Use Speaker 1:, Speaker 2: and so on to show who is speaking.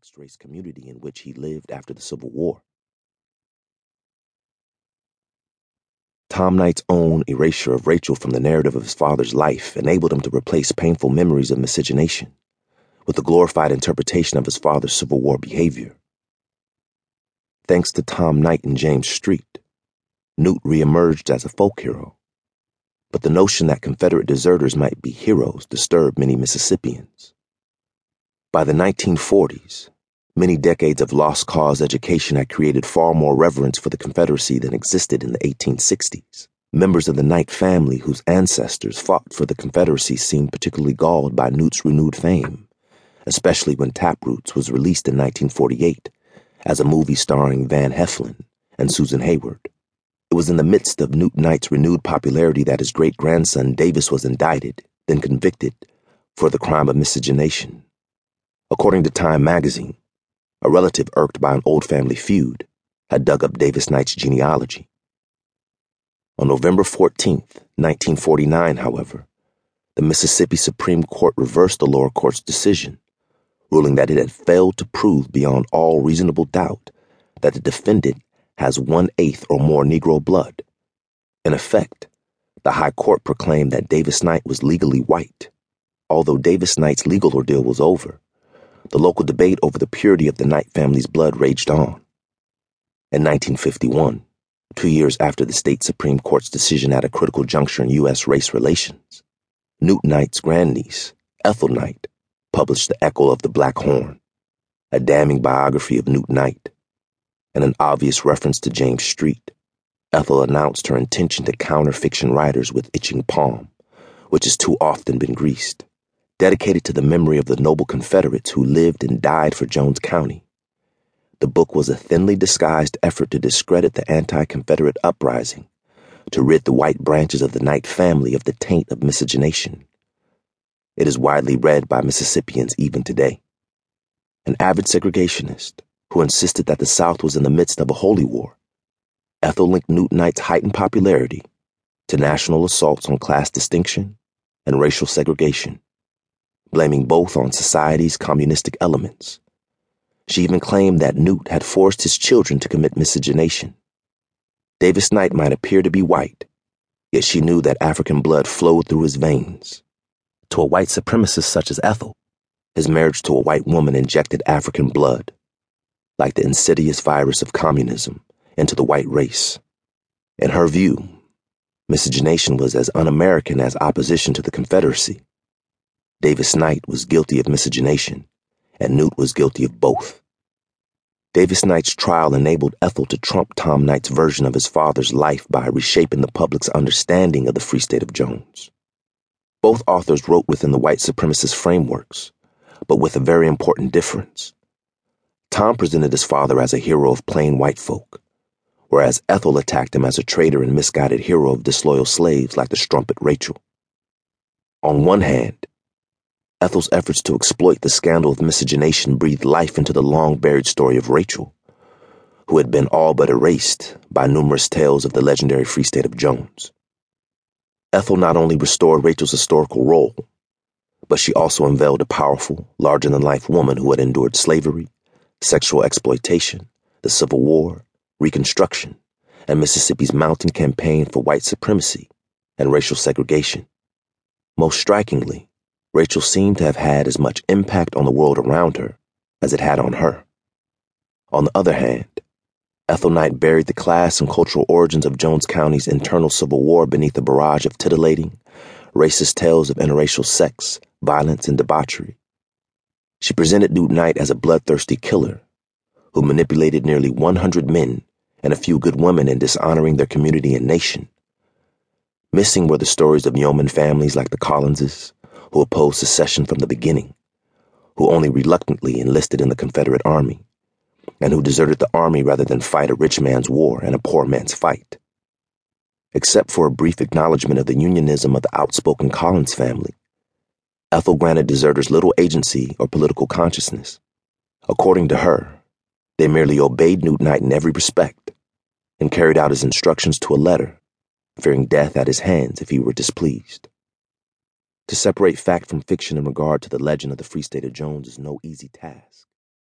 Speaker 1: mixed race community in which he lived after the Civil War. Tom Knight's own erasure of Rachel from the narrative of his father's life enabled him to replace painful memories of miscegenation with a glorified interpretation of his father's Civil War behavior. Thanks to Tom Knight and James Street, Newt reemerged as a folk hero. But the notion that Confederate deserters might be heroes disturbed many Mississippians. By the 1940s, many decades of lost cause education had created far more reverence for the Confederacy than existed in the 1860s. Members of the Knight family whose ancestors fought for the Confederacy seemed particularly galled by Newt's renewed fame, especially when Taproots was released in 1948 as a movie starring Van Heflin and Susan Hayward. It was in the midst of Newt Knight's renewed popularity that his great grandson Davis was indicted, then convicted, for the crime of miscegenation. According to Time magazine, a relative irked by an old family feud had dug up Davis Knight's genealogy. On November 14, 1949, however, the Mississippi Supreme Court reversed the lower court's decision, ruling that it had failed to prove beyond all reasonable doubt that the defendant has one eighth or more Negro blood. In effect, the High Court proclaimed that Davis Knight was legally white. Although Davis Knight's legal ordeal was over, the local debate over the purity of the Knight family's blood raged on. In 1951, two years after the state Supreme Court's decision at a critical juncture in U.S. race relations, Newt Knight's grandniece, Ethel Knight, published The Echo of the Black Horn, a damning biography of Newt Knight, and an obvious reference to James Street. Ethel announced her intention to counter fiction writers with Itching Palm, which has too often been greased dedicated to the memory of the noble Confederates who lived and died for Jones County. The book was a thinly disguised effort to discredit the anti Confederate uprising, to rid the white branches of the Knight family of the taint of miscegenation. It is widely read by Mississippians even today. An avid segregationist who insisted that the South was in the midst of a holy war, Ethel linked Newt Knight's heightened popularity to national assaults on class distinction and racial segregation blaming both on society's communistic elements. She even claimed that Newt had forced his children to commit miscegenation. Davis Knight might appear to be white, yet she knew that African blood flowed through his veins. To a white supremacist such as Ethel, his marriage to a white woman injected African blood, like the insidious virus of communism, into the white race. In her view, miscegenation was as un American as opposition to the Confederacy. Davis Knight was guilty of miscegenation, and Newt was guilty of both. Davis Knight's trial enabled Ethel to trump Tom Knight's version of his father's life by reshaping the public's understanding of the Free State of Jones. Both authors wrote within the white supremacist frameworks, but with a very important difference. Tom presented his father as a hero of plain white folk, whereas Ethel attacked him as a traitor and misguided hero of disloyal slaves like the strumpet Rachel. On one hand, Ethel's efforts to exploit the scandal of miscegenation breathed life into the long buried story of Rachel, who had been all but erased by numerous tales of the legendary Free State of Jones. Ethel not only restored Rachel's historical role, but she also unveiled a powerful, larger than life woman who had endured slavery, sexual exploitation, the Civil War, Reconstruction, and Mississippi's mounting campaign for white supremacy and racial segregation. Most strikingly, Rachel seemed to have had as much impact on the world around her as it had on her. On the other hand, Ethel Knight buried the class and cultural origins of Jones County's internal civil war beneath a barrage of titillating, racist tales of interracial sex, violence, and debauchery. She presented Newt Knight as a bloodthirsty killer who manipulated nearly 100 men and a few good women in dishonoring their community and nation. Missing were the stories of yeoman families like the Collinses, who opposed secession from the beginning, who only reluctantly enlisted in the Confederate Army, and who deserted the Army rather than fight a rich man's war and a poor man's fight. Except for a brief acknowledgement of the unionism of the outspoken Collins family, Ethel granted deserters little agency or political consciousness. According to her, they merely obeyed Newt Knight in every respect and carried out his instructions to a letter, fearing death at his hands if he were displeased. To separate fact from fiction in regard to the legend of the Free State of Jones is no easy task.